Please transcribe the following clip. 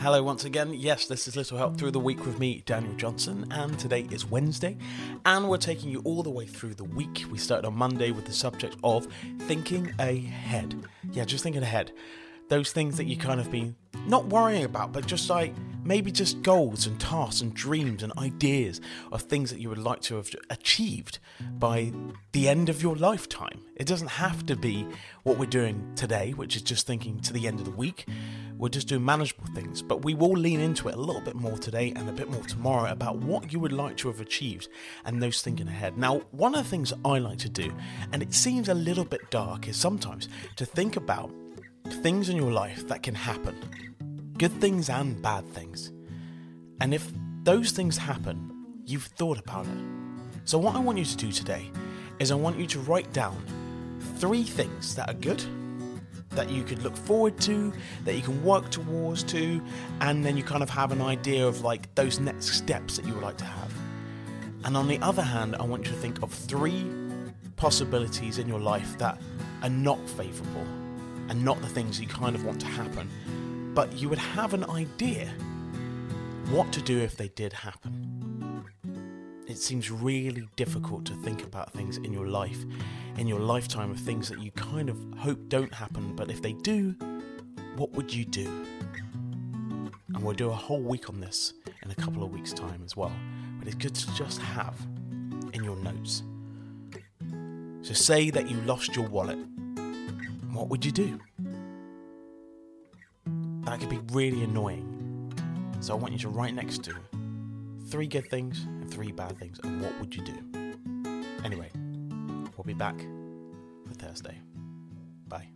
Hello, once again. Yes, this is Little Help Through the Week with me, Daniel Johnson, and today is Wednesday, and we're taking you all the way through the week. We started on Monday with the subject of thinking ahead. Yeah, just thinking ahead. Those things that you kind of been not worrying about, but just like maybe just goals and tasks and dreams and ideas of things that you would like to have achieved by the end of your lifetime. It doesn't have to be what we're doing today, which is just thinking to the end of the week. We're just doing manageable things, but we will lean into it a little bit more today and a bit more tomorrow about what you would like to have achieved and those thinking ahead. Now, one of the things I like to do, and it seems a little bit dark, is sometimes to think about things in your life that can happen good things and bad things. And if those things happen, you've thought about it. So, what I want you to do today is I want you to write down three things that are good, that you could look forward to, that you can work towards to, and then you kind of have an idea of like those next steps that you would like to have. And on the other hand, I want you to think of three possibilities in your life that are not favourable and not the things you kind of want to happen but you would have an idea what to do if they did happen. It seems really difficult to think about things in your life, in your lifetime, of things that you kind of hope don't happen, but if they do, what would you do? And we'll do a whole week on this in a couple of weeks' time as well. But it's good to just have in your notes. So, say that you lost your wallet. What would you do? That could be really annoying. So I want you to write next to three good things and three bad things, and what would you do? Anyway, we'll be back for Thursday. Bye.